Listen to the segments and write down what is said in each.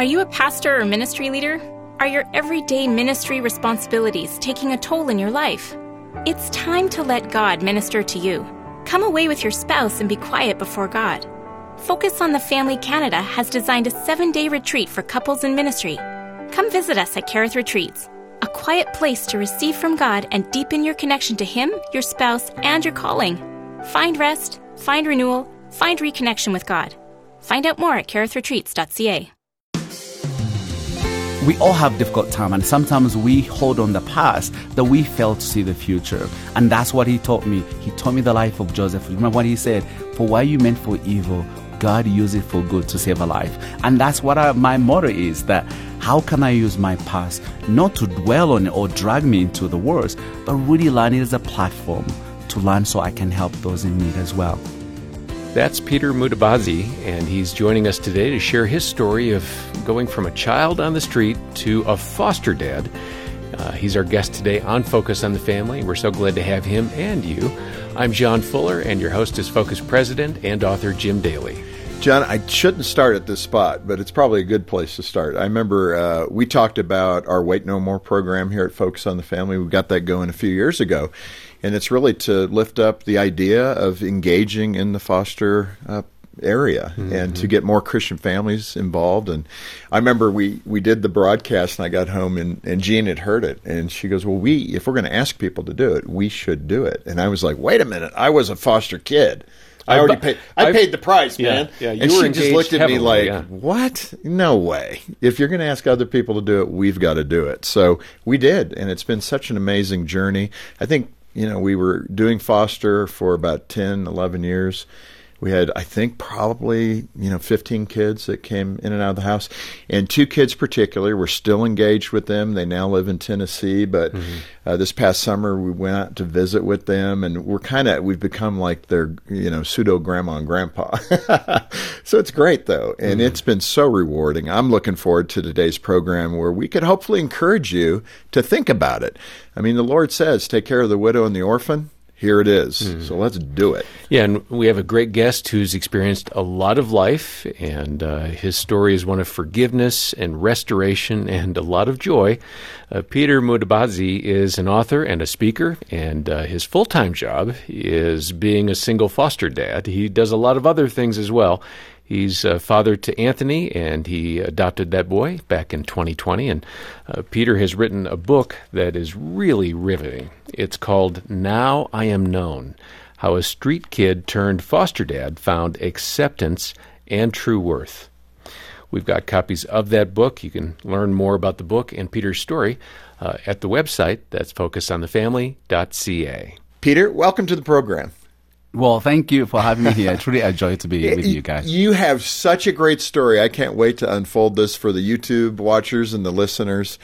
Are you a pastor or ministry leader? Are your everyday ministry responsibilities taking a toll in your life? It's time to let God minister to you. Come away with your spouse and be quiet before God. Focus on the Family Canada has designed a seven day retreat for couples in ministry. Come visit us at Kerith Retreats, a quiet place to receive from God and deepen your connection to Him, your spouse, and your calling. Find rest, find renewal, find reconnection with God. Find out more at kerithretreats.ca. We all have difficult time, and sometimes we hold on the past that we fail to see the future. And that's what he taught me. He taught me the life of Joseph. Remember what he said? For what you meant for evil, God used it for good to save a life. And that's what I, my motto is that how can I use my past not to dwell on it or drag me into the worst, but really learn it as a platform to learn so I can help those in need as well. That's Peter Mutabazi, and he's joining us today to share his story of going from a child on the street to a foster dad. Uh, he's our guest today on Focus on the Family. We're so glad to have him and you. I'm John Fuller, and your host is Focus President and author Jim Daly. John, I shouldn't start at this spot, but it's probably a good place to start. I remember uh, we talked about our Wait No More program here at Focus on the Family. We got that going a few years ago and it's really to lift up the idea of engaging in the foster uh, area mm-hmm. and to get more Christian families involved. And I remember we, we did the broadcast and I got home and, and Jean had heard it and she goes, well, we, if we're going to ask people to do it, we should do it. And I was like, wait a minute. I was a foster kid. I already paid. I, I paid the price, man. Yeah, you and she just looked at heavily, me like, yeah. "What? No way! If you're going to ask other people to do it, we've got to do it." So we did, and it's been such an amazing journey. I think you know, we were doing foster for about 10, 11 years. We had, I think, probably, you know, 15 kids that came in and out of the house. And two kids particularly, we're still engaged with them. They now live in Tennessee. But mm-hmm. uh, this past summer, we went out to visit with them. And we're kind of, we've become like their, you know, pseudo grandma and grandpa. so it's great, though. And mm-hmm. it's been so rewarding. I'm looking forward to today's program where we could hopefully encourage you to think about it. I mean, the Lord says, take care of the widow and the orphan here it is. Mm. So let's do it. Yeah, and we have a great guest who's experienced a lot of life, and uh, his story is one of forgiveness and restoration and a lot of joy. Uh, Peter Mutabazi is an author and a speaker, and uh, his full time job is being a single foster dad. He does a lot of other things as well. He's a father to Anthony, and he adopted that boy back in 2020. And uh, Peter has written a book that is really riveting. It's called Now I Am Known How a Street Kid Turned Foster Dad Found Acceptance and True Worth. We've got copies of that book. You can learn more about the book and Peter's story uh, at the website that's focusonthefamily.ca. Peter, welcome to the program. Well, thank you for having me here. It's really a joy to be with you guys. You have such a great story. I can't wait to unfold this for the YouTube watchers and the listeners.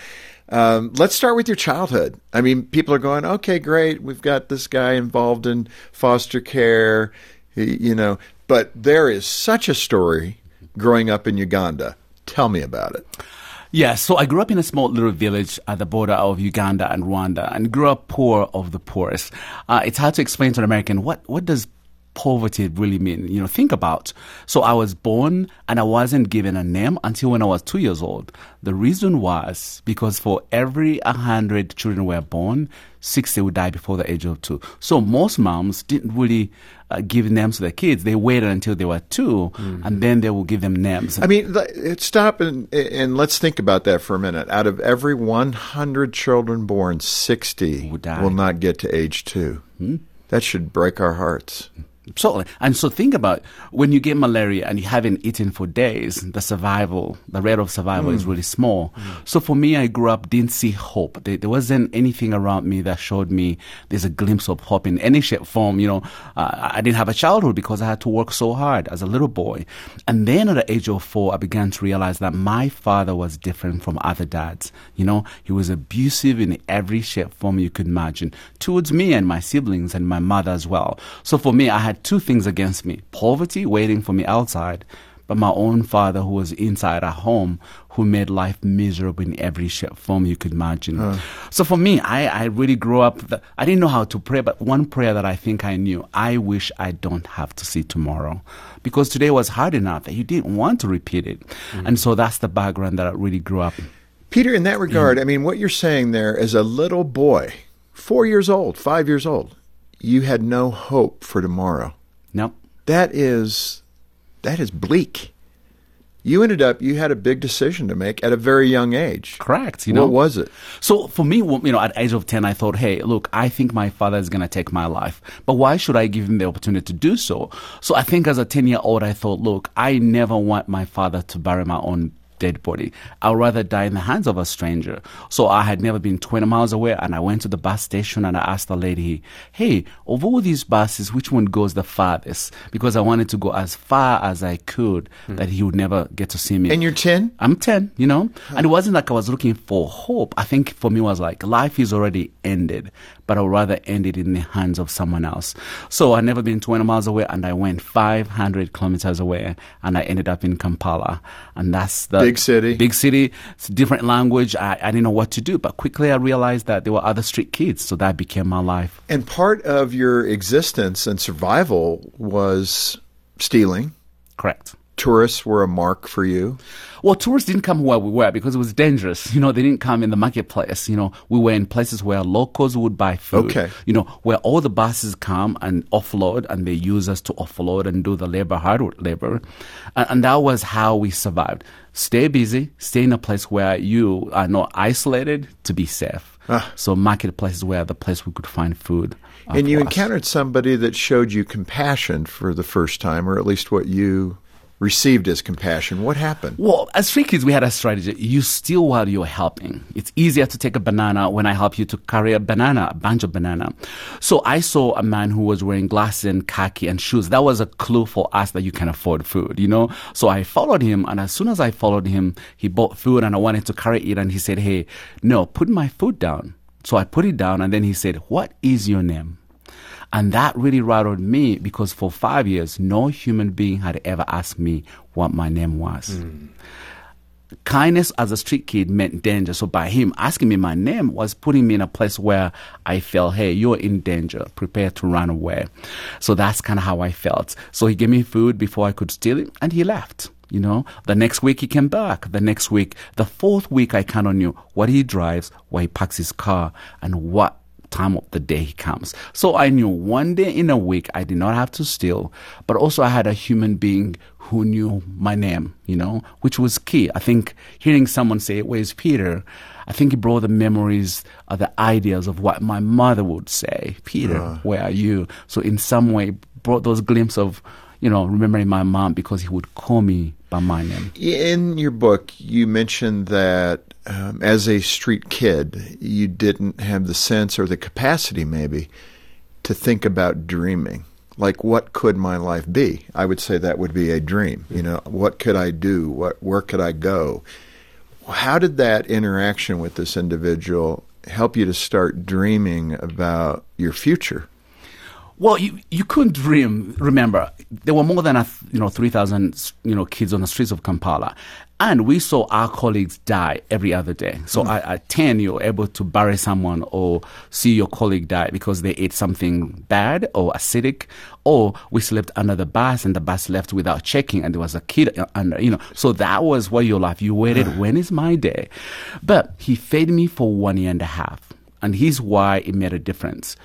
Um, let's start with your childhood. I mean, people are going, okay, great. We've got this guy involved in foster care, you know, but there is such a story growing up in Uganda. Tell me about it. Yeah, so I grew up in a small little village at the border of Uganda and Rwanda and grew up poor of the poorest. Uh, it's hard to explain to an American what, what does poverty really mean? You know, think about. So I was born and I wasn't given a name until when I was two years old. The reason was because for every 100 children were born, 60 would die before the age of two. So most moms didn't really uh, give names to their kids. They waited until they were 2 mm-hmm. and then they will give them names. I mean, stop and, and let's think about that for a minute. Out of every 100 children born, 60 will, will not get to age 2 hmm? That should break our hearts. Totally. And so think about when you get malaria and you haven't eaten for days, the survival, the rate of survival mm. is really small. Mm. So for me, I grew up, didn't see hope. There, there, wasn't anything around me that showed me there's a glimpse of hope in any shape, form. You know, uh, I didn't have a childhood because I had to work so hard as a little boy. And then at the age of four, I began to realize that my father was different from other dads. You know, he was abusive in every shape, form you could imagine towards me and my siblings and my mother as well. So for me, I had two things against me poverty waiting for me outside, but my own father who was inside a home who made life miserable in every shape, form you could imagine. So for me, I, I really grew up, the, I didn't know how to pray, but one prayer that I think I knew, I wish I don't have to see tomorrow. Because today was hard enough that you didn't want to repeat it. Mm. And so that's the background that I really grew up. Peter, in that regard, mm. I mean, what you're saying there as a little boy, four years old, five years old, you had no hope for tomorrow. Nope. That is, that is bleak. You ended up, you had a big decision to make at a very young age. Correct. You know what was it? So for me, you know, at age of 10, I thought, hey, look, I think my father is going to take my life, but why should I give him the opportunity to do so? So I think as a 10 year old, I thought, look, I never want my father to bury my own dead body. I'd rather die in the hands of a stranger. So I had never been 20 miles away and I went to the bus station and I asked the lady, hey, of all these buses, which one goes the farthest? Because I wanted to go as far as I could hmm. that he would never get to see me. And you're 10? I'm 10, you know? And it wasn't like I was looking for hope. I think for me it was like life is already ended, but I'd rather end it in the hands of someone else. So I never been 20 miles away and I went 500 kilometers away and I ended up in Kampala. And that's the Big city. Big city. It's a different language. I, I didn't know what to do, but quickly I realized that there were other street kids. So that became my life. And part of your existence and survival was stealing. Correct. Tourists were a mark for you. Well, tourists didn't come where we were because it was dangerous. You know, they didn't come in the marketplace. You know, we were in places where locals would buy food. Okay. You know, where all the buses come and offload and they use us to offload and do the labor, hard labor. And, and that was how we survived. Stay busy, stay in a place where you are not isolated to be safe. Ah. So marketplaces were the place we could find food. uh, and you us. encountered somebody that showed you compassion for the first time, or at least what you received as compassion. What happened? Well, as street kids, we had a strategy. You steal while you're helping. It's easier to take a banana when I help you to carry a banana, a bunch of banana. So I saw a man who was wearing glasses and khaki and shoes. That was a clue for us that you can afford food, you know? So I followed him, and as soon as I followed him, he bought food and I wanted to carry it, and he said, Hey, no, put my food down. So I put it down, and then he said, What is your name? And that really rattled me because for five years, no human being had ever asked me what my name was. Hmm. Kindness as a street kid meant danger. So by him asking me my name was putting me in a place where I felt, hey, you're in danger. Prepare to run away. So that's kind of how I felt. So he gave me food before I could steal it and he left. You know, the next week he came back. The next week, the fourth week, I kind of knew what he drives, where he parks his car, and what time of the day he comes. So I knew one day in a week I did not have to steal, but also I had a human being who knew my name, you know, which was key. I think hearing someone say, Where's Peter? I think it brought the memories of the ideas of what my mother would say, Peter, where are you? So in some way brought those glimpses of, you know, remembering my mom because he would call me by my name. In your book, you mentioned that um, as a street kid, you didn't have the sense or the capacity, maybe, to think about dreaming. Like, what could my life be? I would say that would be a dream. You know, what could I do? What where could I go? How did that interaction with this individual help you to start dreaming about your future? Well, you, you couldn't dream. Remember, there were more than you know three thousand you know kids on the streets of Kampala, and we saw our colleagues die every other day. So at, at ten, you're able to bury someone or see your colleague die because they ate something bad or acidic, or we slept under the bus and the bus left without checking, and there was a kid uh, under. You know, so that was what your life. You waited. when is my day? But he fed me for one year and a half, and here's why it made a difference.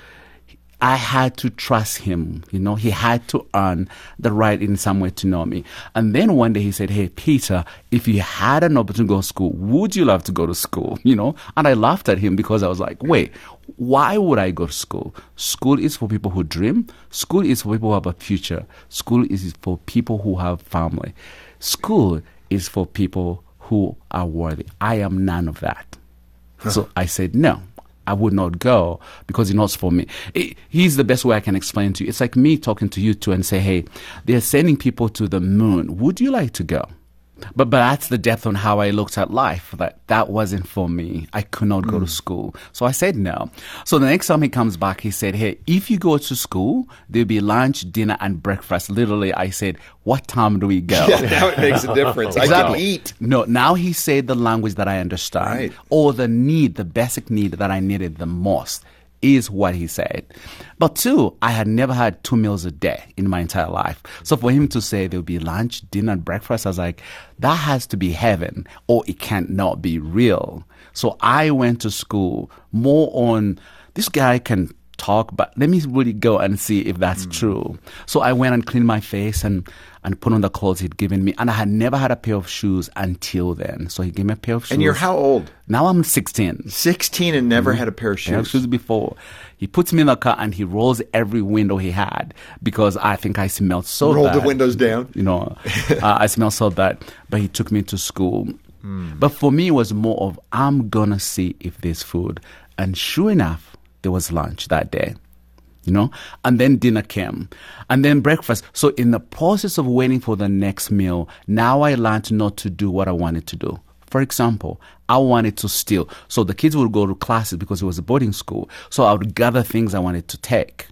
I had to trust him. You know, he had to earn the right in some way to know me. And then one day he said, Hey, Peter, if you had an opportunity to go to school, would you love to go to school? You know, and I laughed at him because I was like, wait, why would I go to school? School is for people who dream. School is for people who have a future. School is for people who have family. School is for people who are worthy. I am none of that. So I said, no, I would not go because it's not for me. It, here's the best way I can explain to you. It's like me talking to you two and say, hey, they're sending people to the moon. Would you like to go? But but that's the depth on how I looked at life. That that wasn't for me. I could not go to mm. school. So I said no. So the next time he comes back, he said, Hey, if you go to school, there'll be lunch, dinner, and breakfast. Literally, I said, What time do we go? Yeah, now it makes a difference. I can eat. No, now he said the language that I understand, Right. or the need, the basic need that I needed the most is what he said. But two, I had never had two meals a day in my entire life. So for him to say there'll be lunch, dinner, and breakfast, I was like, that has to be heaven, or it can't not be real. So I went to school more on this guy can talk, but let me really go and see if that's hmm. true. So I went and cleaned my face and, and put on the clothes he'd given me. And I had never had a pair of shoes until then. So he gave me a pair of shoes. And you're how old? Now I'm 16. 16 and never mm-hmm. had a pair of Pair of shoes. shoes before. He puts me in the car and he rolls every window he had because I think I smelled so Rolled the windows down. You know, uh, I smelled so bad. But he took me to school. Hmm. But for me, it was more of I'm gonna see if there's food. And sure enough, there was lunch that day. You know, and then dinner came, and then breakfast. So in the process of waiting for the next meal, now I learned not to do what I wanted to do. For example, I wanted to steal. So the kids would go to classes because it was a boarding school. So I would gather things I wanted to take.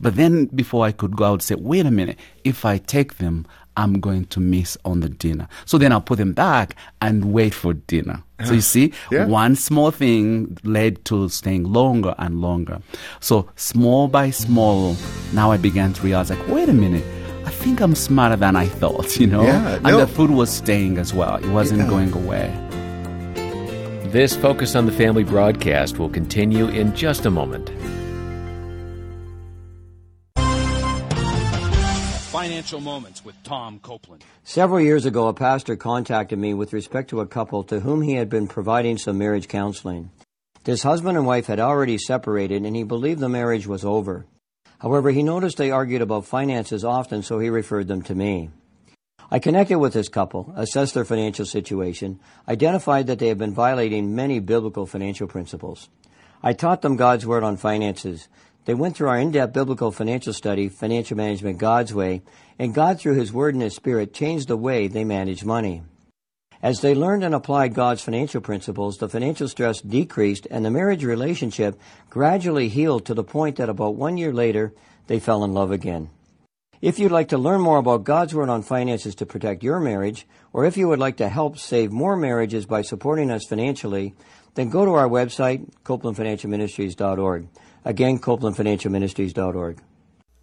But then before I could go, I would say, wait a minute, if I take them, I'm going to miss on the dinner. So then I'll put them back and wait for dinner. So you see, Yeah. one small thing led to staying longer and longer. So small by small, now I began to realize, like, wait a minute, I think I'm smarter than I thought, you know? Yeah, and no. the food was staying as well. It wasn't Yeah. going away. This Focus on the Family broadcast will continue in just a moment. Financial Moments with Tom Copeland. Several years ago, a pastor contacted me with respect to a couple to whom he had been providing some marriage counseling. This husband and wife had already separated, and he believed the marriage was over. However, he noticed they argued about finances often, so he referred them to me. I connected with this couple, assessed their financial situation, identified that they had been violating many biblical financial principles. I taught them God's Word on finances. They went through our in-depth biblical financial study, Financial Management God's Way, and God, through His Word and His Spirit, changed the way they manage money. As they learned and applied God's financial principles, the financial stress decreased and the marriage relationship gradually healed to the point that about one year later, they fell in love again. If you'd like to learn more about God's Word on finances to protect your marriage, or if you would like to help save more marriages by supporting us financially, then go to our website, copelandfinancialministries.org. Again, copelandfinancialministries.org.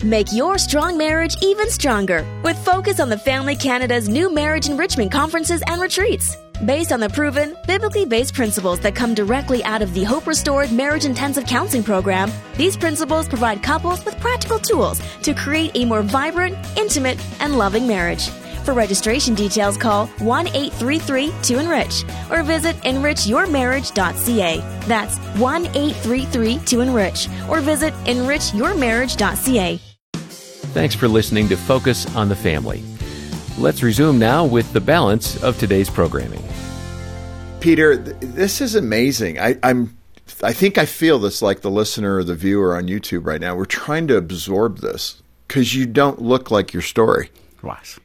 Make your strong marriage even stronger with Focus on the Family Canada's new marriage enrichment conferences and retreats. Based on the proven, biblically based principles that come directly out of the Hope Restored Marriage Intensive Counseling Program, these principles provide couples with practical tools to create a more vibrant, intimate, and loving marriage. For registration details, call 1 833 2 Enrich or visit enrichyourmarriage.ca. That's 1 833 2 Enrich or visit enrichyourmarriage.ca. Thanks for listening to Focus on the Family. Let's resume now with the balance of today's programming. Peter, th- this is amazing. I, I'm. I think I feel this like the listener or the viewer on YouTube right now. We're trying to absorb this because you don't look like your story. Right.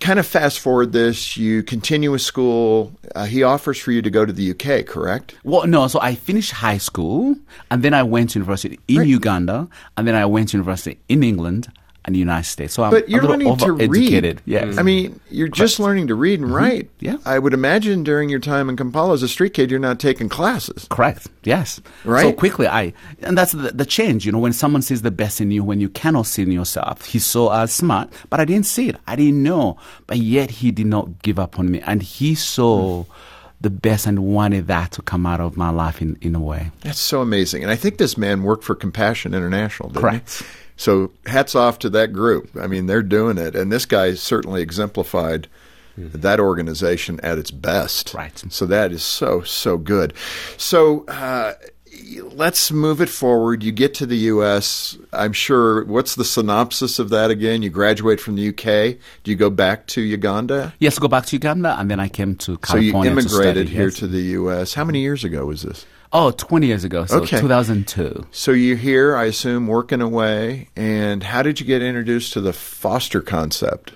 Kind of fast forward this. You continue with school. Uh, he offers for you to go to the UK, correct? Well, no. So I finished high school, and then I went to university in Uganda, and then I went to university in England and the United States. So I'm But you're a little learning to read. Yes. I mean, you're just learning to read and write. Mm-hmm. Yeah. I would imagine during your time in Kampala as a street kid, you're not taking classes. Correct. Yes. Right? So quickly, I and that's the, the change. You know, when someone sees the best in you, when you cannot see in yourself, he saw uh, smart, but I didn't see it. I didn't know, but yet he did not give up on me, and he saw the best and wanted that to come out of my life in in a way. That's so amazing. And I think this man worked for Compassion International, didn't Correct. he? So hats off to that group. I mean, they're doing it. And this guy certainly exemplified that organization at its best. Right. So that is so, so good. So, uh, Let's move it forward. You get to the U.S. I'm sure. What's the synopsis of that again? You graduate from the U.K. Do you go back to Uganda? Yes, go back to Uganda, and then I came to So you California. to immigrated study, here yes. to the U.S. How many years ago was this? Oh, 20 years ago, so Okay. 2002. So you're here, I assume, working away. And how did you get introduced to the foster concept?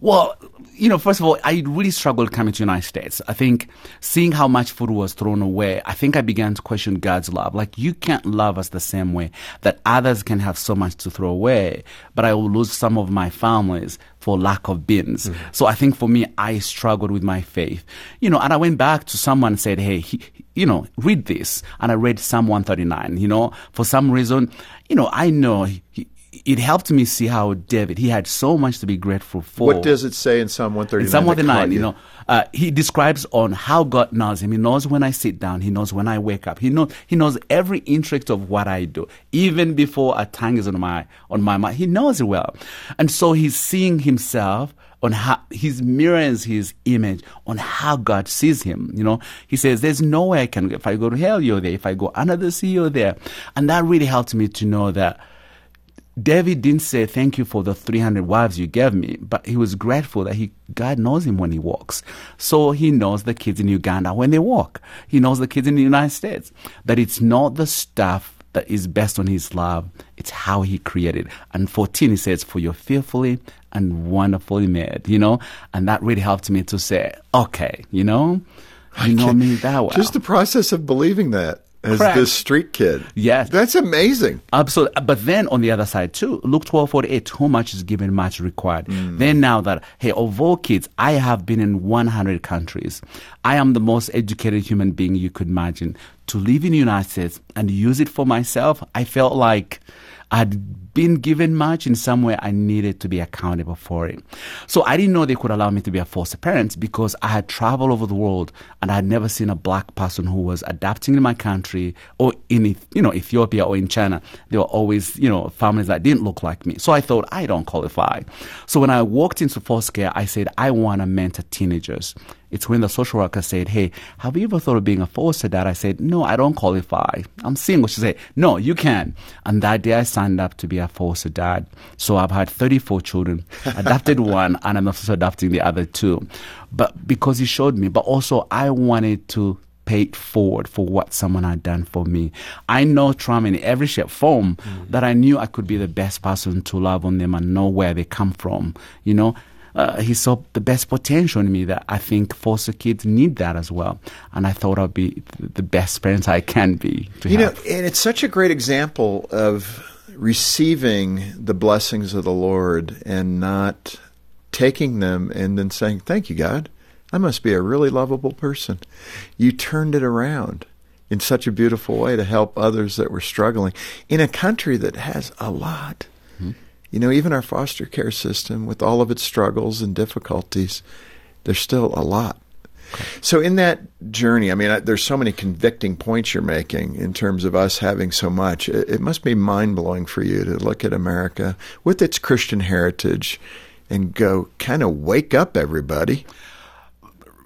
Well, you know, first of all, I really struggled coming to the United States. I think seeing how much food was thrown away, I think I began to question God's love. Like, you can't love us the same way that others can have so much to throw away, but I will lose some of my families for lack of bins. Mm-hmm. So I think for me, I struggled with my faith. You know, and I went back to someone and said, hey, he, you know, read this. And I read Psalm 139. You know, for some reason, you know, I know he, it helped me see how David he had so much to be grateful for. What does it say in Psalm one thirty nine? Psalm one thirty nine, you know, uh, he describes on how God knows him. He knows when I sit down. He knows when I wake up. He knows he knows every intricacy of what I do, even before a tongue is on my on my mind. He knows it well, and so he's seeing himself on how he's mirrors his image on how God sees him. You know, he says, "There's no way I can. If I go to hell, you're there. If I go under the sea, you're there." And that really helped me to know that David didn't say thank you for the 300 wives you gave me, but he was grateful that he God knows him when he walks. So he knows the kids in Uganda when they walk. He knows the kids in the United States. That it's not the stuff that is based on his love, it's how he created. And 14 he says, For you're fearfully and wonderfully made, you know? And that really helped me to say, okay, you know, you know me that well. Just the process of believing that as Correct. this street kid. Yes. That's amazing. Absolutely. But then on the other side too, Luke 12, 48, too much is given, much required. Mm. Then now that, hey, of all kids, I have been in 100 countries. I am the most educated human being you could imagine. To live in the United States and use it for myself, I felt like I'd been given much in some way I needed to be accountable for it. So I didn't know they could allow me to be a foster parent because I had traveled over the world and I had never seen a black person who was adapting in my country or in you know Ethiopia or in China. There were always you know families that didn't look like me. So I thought I don't qualify. So when I walked into foster care, I said I want to mentor teenagers. It's when the social worker said, Hey, have you ever thought of being a foster dad? I said, No, I don't qualify. I'm single. She said, No, you can. And that day I signed up to be a foster dad. So I've had 34 children, adopted one, and I'm also adopting the other two. But because he showed me, but also I wanted to pay it forward for what someone had done for me. I know trauma in every shape, form, mm. that I knew I could be the best person to love on them and know where they come from. You know, uh, he saw the best potential in me that I think foster kids need that as well. And I thought I'd be the best parent I can be. you know, and it's such a great example of receiving the blessings of the Lord and not taking them and then saying, Thank you, God. I must be a really lovable person. You turned it around in such a beautiful way to help others that were struggling in a country that has a lot. You know, even our foster care system, with all of its struggles and difficulties, there's still a lot. So, in that journey, I mean, I, there's so many convicting points you're making in terms of us having so much. It, it must be mind blowing for you to look at America with its Christian heritage and go, kind of wake up, everybody.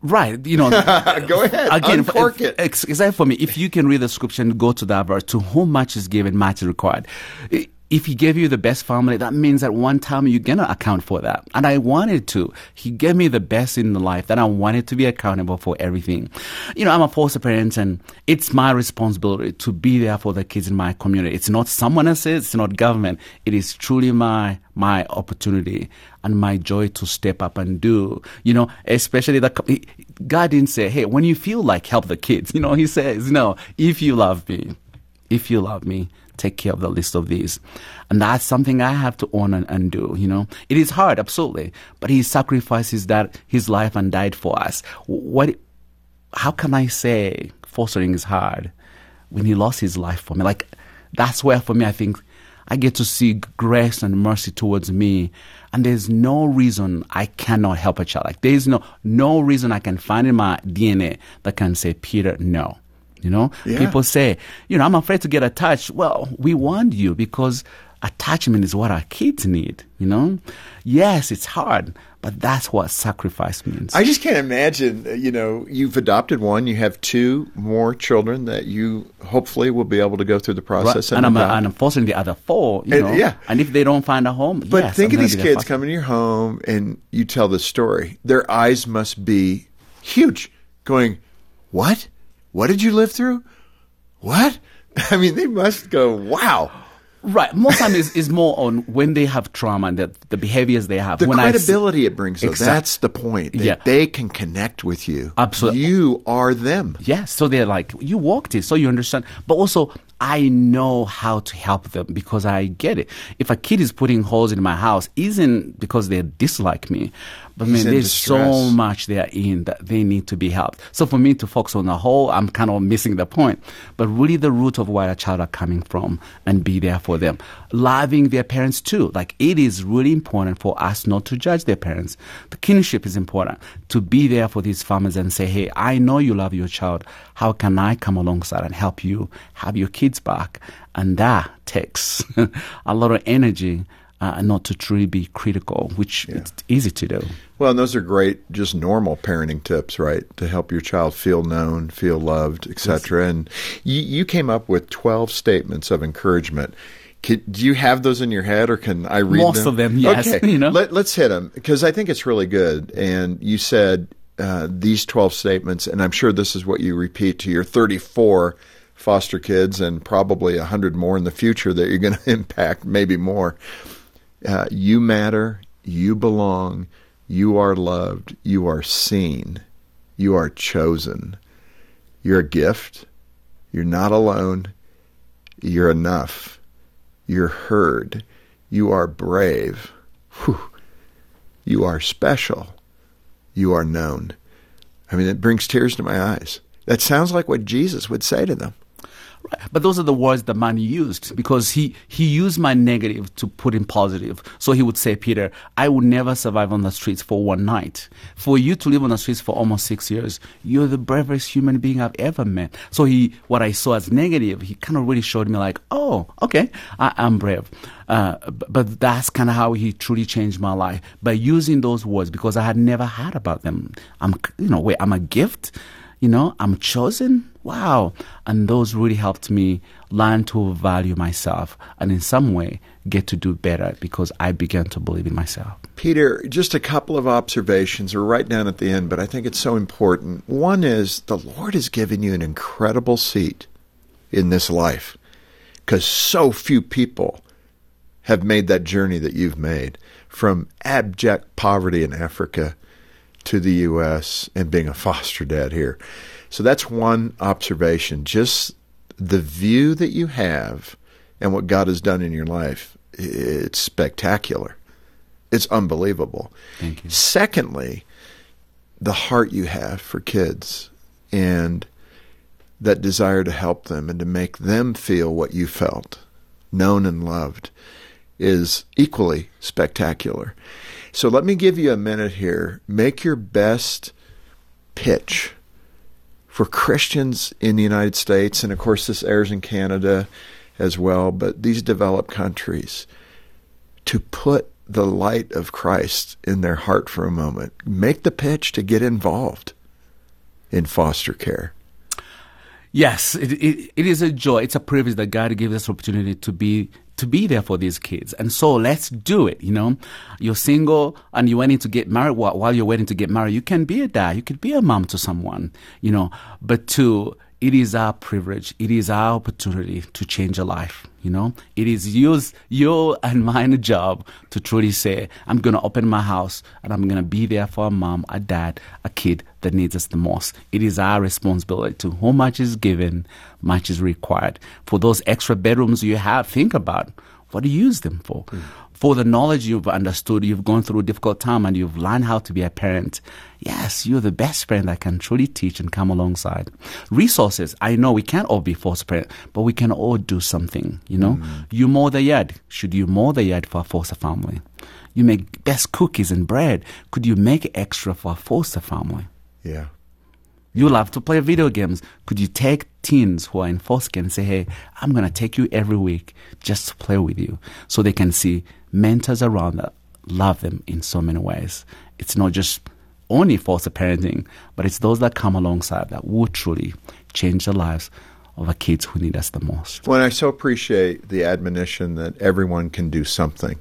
Right, you know. go ahead. Again, uncork it. Except for me, if you can read the scripture and go to that verse, to whom much is given, much is required. It, if he gave you the best family, that means that one time you're gonna account for that. And I wanted to. He gave me the best in life that I wanted to be accountable for everything. You know, I'm a foster parent and it's my responsibility to be there for the kids in my community. It's not someone else's, it's not government. It is truly my my opportunity and my joy to step up and do. You know, especially the God didn't say, "Hey, when you feel like help the kids." You know, He says, "No, if you love me, if you love me, take care of the list of these. And that's something I have to own and, and do, you know. It is hard, absolutely. But he sacrifices that his life and died for us. What how can I say fostering is hard when he lost his life for me? Like that's where for me I think I get to see grace and mercy towards me. And there's no reason I cannot help a child. Like there's no no reason I can find in my DNA that can say, Peter, no. You know, yeah. people say, you know, I'm afraid to get attached. Well, we want you because attachment is what our kids need. You know, yes, it's hard, but that's what sacrifice means. I just can't imagine. Uh, you know, you've adopted one, you have two more children that you hopefully will be able to go through the process. Right. And, and, I'm, and forcing the other four. You and, know, yeah. And if they don't find a home, but yes, think I'm of these kids coming to your home and you tell the story. Their eyes must be huge, going, "What?" What did you live through? What? I mean, they must go, wow. Right. Most time is, is more on when they have trauma and the, the behaviors they have. The when see- credibility it brings, though, Exact- that's the point. That Yeah. They can connect with you. Absolutely. You are them. Yes, so they're like, you walked it, so you understand. But also, I know how to help them because I get it. If a kid is putting holes in my house, isn't because they dislike me, but He's man, there's so much they are in that they need to be helped. So for me to focus on the whole, I'm kind of missing the point. But really, the root of where a child are coming from and be there for them, loving their parents too. Like it is really important for us not to judge their parents. The kinship is important to be there for these families and say, "Hey, I know you love your child. How can I come alongside and help you have your kids back?" And that takes a lot of energy. Uh, not to truly be critical, which it's easy to do. Well, and those are great, just normal parenting tips, right? To help your child feel known, feel loved, etc. And you, you came up with 12 statements of encouragement. Could, do you have those in your head, or can I read Most them? of them, yes, Okay, you know. Let, let's hit them because I think it's really good. And you said uh, these 12 statements, and I'm sure this is what you repeat to your 34 foster kids and probably 100 more in the future that you're going to impact, maybe more. Uh, you matter. You belong. You are loved. You are seen. You are chosen. You're a gift. You're not alone. You're enough. You're heard. You are brave. Whew. You are special. You are known. I mean, it brings tears to my eyes. That sounds like what Jesus would say to them. But those are the words the man used because he, he used my negative to put in positive. So he would say, Peter, I will never survive on the streets for one night. For you to live on the streets for almost six years, you're the bravest human being I've ever met. So he, what I saw as negative, he kind of really showed me like, oh, okay, I, I'm brave. Uh, but that's kind of how he truly changed my life by using those words because I had never heard about them. I'm, you know, wait, I'm a gift you know, I'm chosen. Wow. And those really helped me learn to value myself and in some way get to do better because I began to believe in myself. Peter, just a couple of observations are right down at the end, but I think it's so important. One is the Lord has given you an incredible seat in this life because so few people have made that journey that you've made from abject poverty in Africa to the U.S. and being a foster dad here. So that's one observation. Just the view that you have and what God has done in your life, it's spectacular. It's unbelievable. Thank you. Secondly, the heart you have for kids and that desire to help them and to make them feel what you felt, known and loved, is equally spectacular. So let me give you a minute here. Make your best pitch for Christians in the United States, and of course, this airs in Canada as well, but these developed countries, to put the light of Christ in their heart for a moment. Make the pitch to get involved in foster care. Yes, it, it, it is a joy. It's a privilege that God gives us opportunity to be to be there for these kids. And so let's do it. You know, you're single and you're waiting to get married. While, you're waiting to get married, you can be a dad. You could be a mom to someone. You know, but to it is our privilege. It is our opportunity to change a life. You know, it is yours, your and mine job to truly say, I'm going to open my house and I'm going to be there for a mom, a dad, a kid that needs us the most. It is our responsibility to whom much is given, much is required. For those extra bedrooms you have, think about what do you use them for? Hmm. For the knowledge you've understood, you've gone through a difficult time and you've learned how to be a parent. Yes, you're the best parent that can truly teach and come alongside. Resources. I know we can't all be foster parents, but we can all do something, you know? Hmm. You mow the yard. Should you mow the yard for a foster family? You make best cookies and bread. Could you make extra for a foster family? Yeah. You love to play video games. Could you take teens who are in foster and say, hey, I'm going to take you every week just to play with you so they can see mentors around that love them in so many ways. It's not just only foster parenting, but it's those that come alongside that will truly change their lives of our kids who need us the most. Well, I so appreciate the admonition that everyone can do something.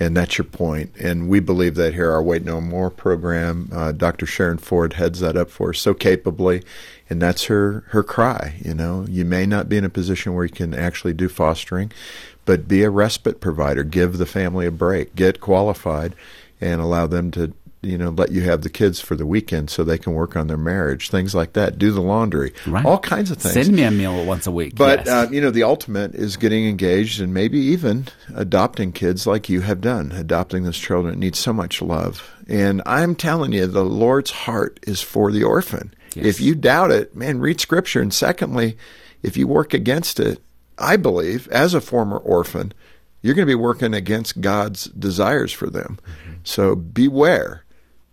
And that's your point. And we believe that here, our Wait No More program, uh, Dr. Sharon Ford heads that up for us so capably. And that's her, her cry. You know, you may not be in a position where you can actually do fostering, but be a respite provider. Give the family a break. Get qualified and allow them to you know let you have the kids for the weekend so they can work on their marriage things like that do the laundry Right. all kinds of things Send me a meal once a week. but yes. uh, you know, the ultimate is getting engaged and maybe even adopting kids like you have done, adopting those children that need so much love. And I'm telling you, the Lord's heart is for the orphan. Yes. If you doubt it, man, read Scripture. And secondly, if you work against it, I believe, as a former orphan, you're going to be working against God's desires for them. Mm-hmm. So beware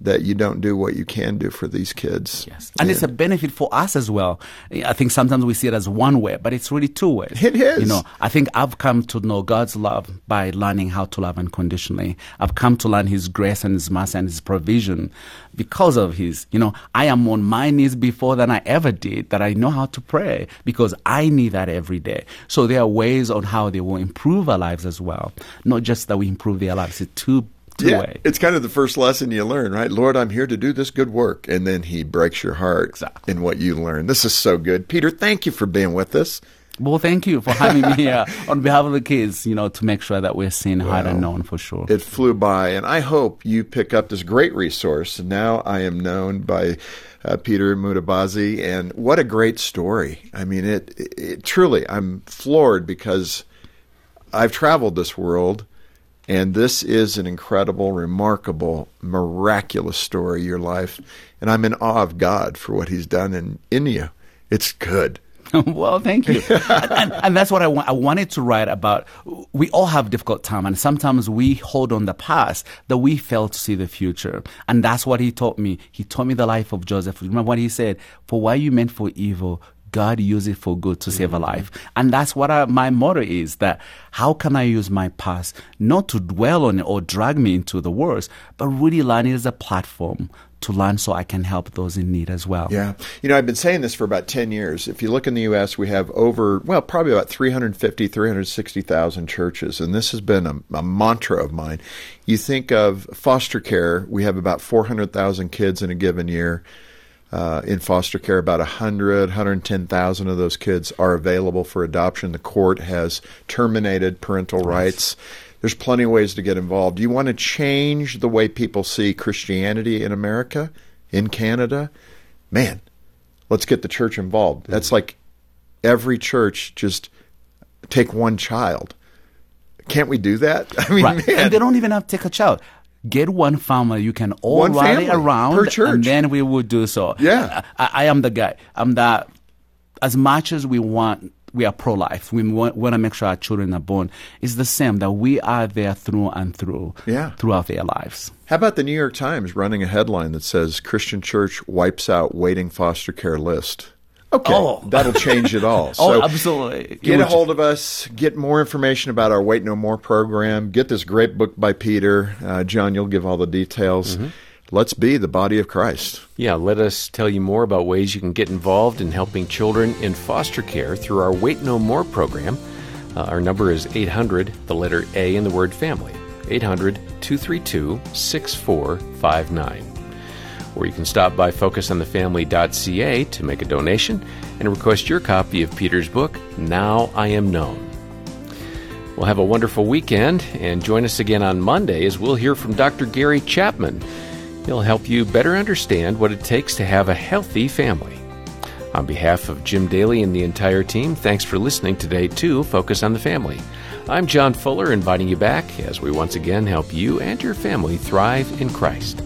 that you don't do what you can do for these kids. Yes. And it's a benefit for us as well. I think sometimes we see it as one way, but it's really two ways. It is. You know, I think I've come to know God's love by learning how to love unconditionally. I've come to learn His grace and His mercy and His provision because of His, you know, I am on my knees before than I ever did that I know how to pray because I need that every day. So there are ways on how they will improve our lives as well. Not just that we improve their lives, it's two, two yeah, way. it's kind of the first lesson you learn, right? Lord, I'm here to do this good work. And then he breaks your heart Exactly. in what you learn. This is so good. Peter, thank you for being with us. Well, thank you for having me here on behalf of the kids, you know, to make sure that we're seen, heard, and known for sure. It flew by, and I hope you pick up this great resource. Now I am known by uh, Peter Mutabazi, and what a great story! I mean, it, it, it truly. I'm floored because I've traveled this world, and this is an incredible, remarkable, miraculous story. Your life, and I'm in awe of God for what He's done in in you. It's good. well, thank you. and, and, and that's what I, wa- I wanted to write about. We all have difficult time, and sometimes we hold on the past that we fail to see the future. And that's what he taught me. He taught me the life of Joseph. Remember what he said? For what you meant for evil, God used it for good to save a mm-hmm. life. And that's what I, my motto is that how can I use my past not to dwell on it or drag me into the worst, but really learn it as a platform to learn so I can help those in need as well. Yeah. You know, I've been saying this for about 10 years. If you look in the U.S., we have over, well, probably about 350, 360,000 churches. And this has been a, a mantra of mine. You think of foster care, we have about 400,000 kids in a given year. Uh, in foster care, about 100, 110,000 of those kids are available for adoption. The court has terminated parental rights. There's plenty of ways to get involved. Do you want to change the way people see Christianity in America, in Canada? Man, let's get the church involved. That's like every church just take one child. Can't we do that? I mean, Right. they don't even have to take a child. Get one family you can all One rally around, per church. and then we will do so. Yeah. I, I am the guy. I'm that. As much as we want, we are pro-life. We want, want to make sure our children are born. It's the same that we are there through and through, Yeah. throughout their lives. How about the New York Times running a headline that says Christian Church wipes out waiting foster care list? Okay, Oh. that'll change it all. Oh, absolutely. Get a hold of us. Get more information about our Wait No More program. Get this great book by Peter. Uh, John, you'll give all the details. Let's be the body of Christ. Yeah, let us tell you more about ways you can get involved in helping children in foster care through our Wait No More program. Uh, our number is 800, the letter A in the word family. 800 232 6459. Or you can stop by focusonthefamily.ca to make a donation and request your copy of Peter's book, Now I Am Known. We'll have a wonderful weekend and join us again on Monday as we'll hear from Dr. Gary Chapman. He'll help you better understand what it takes to have a healthy family. On behalf of Jim Daly and the entire team, thanks for listening today to Focus on the Family. I'm John Fuller, inviting you back as we once again help you and your family thrive in Christ.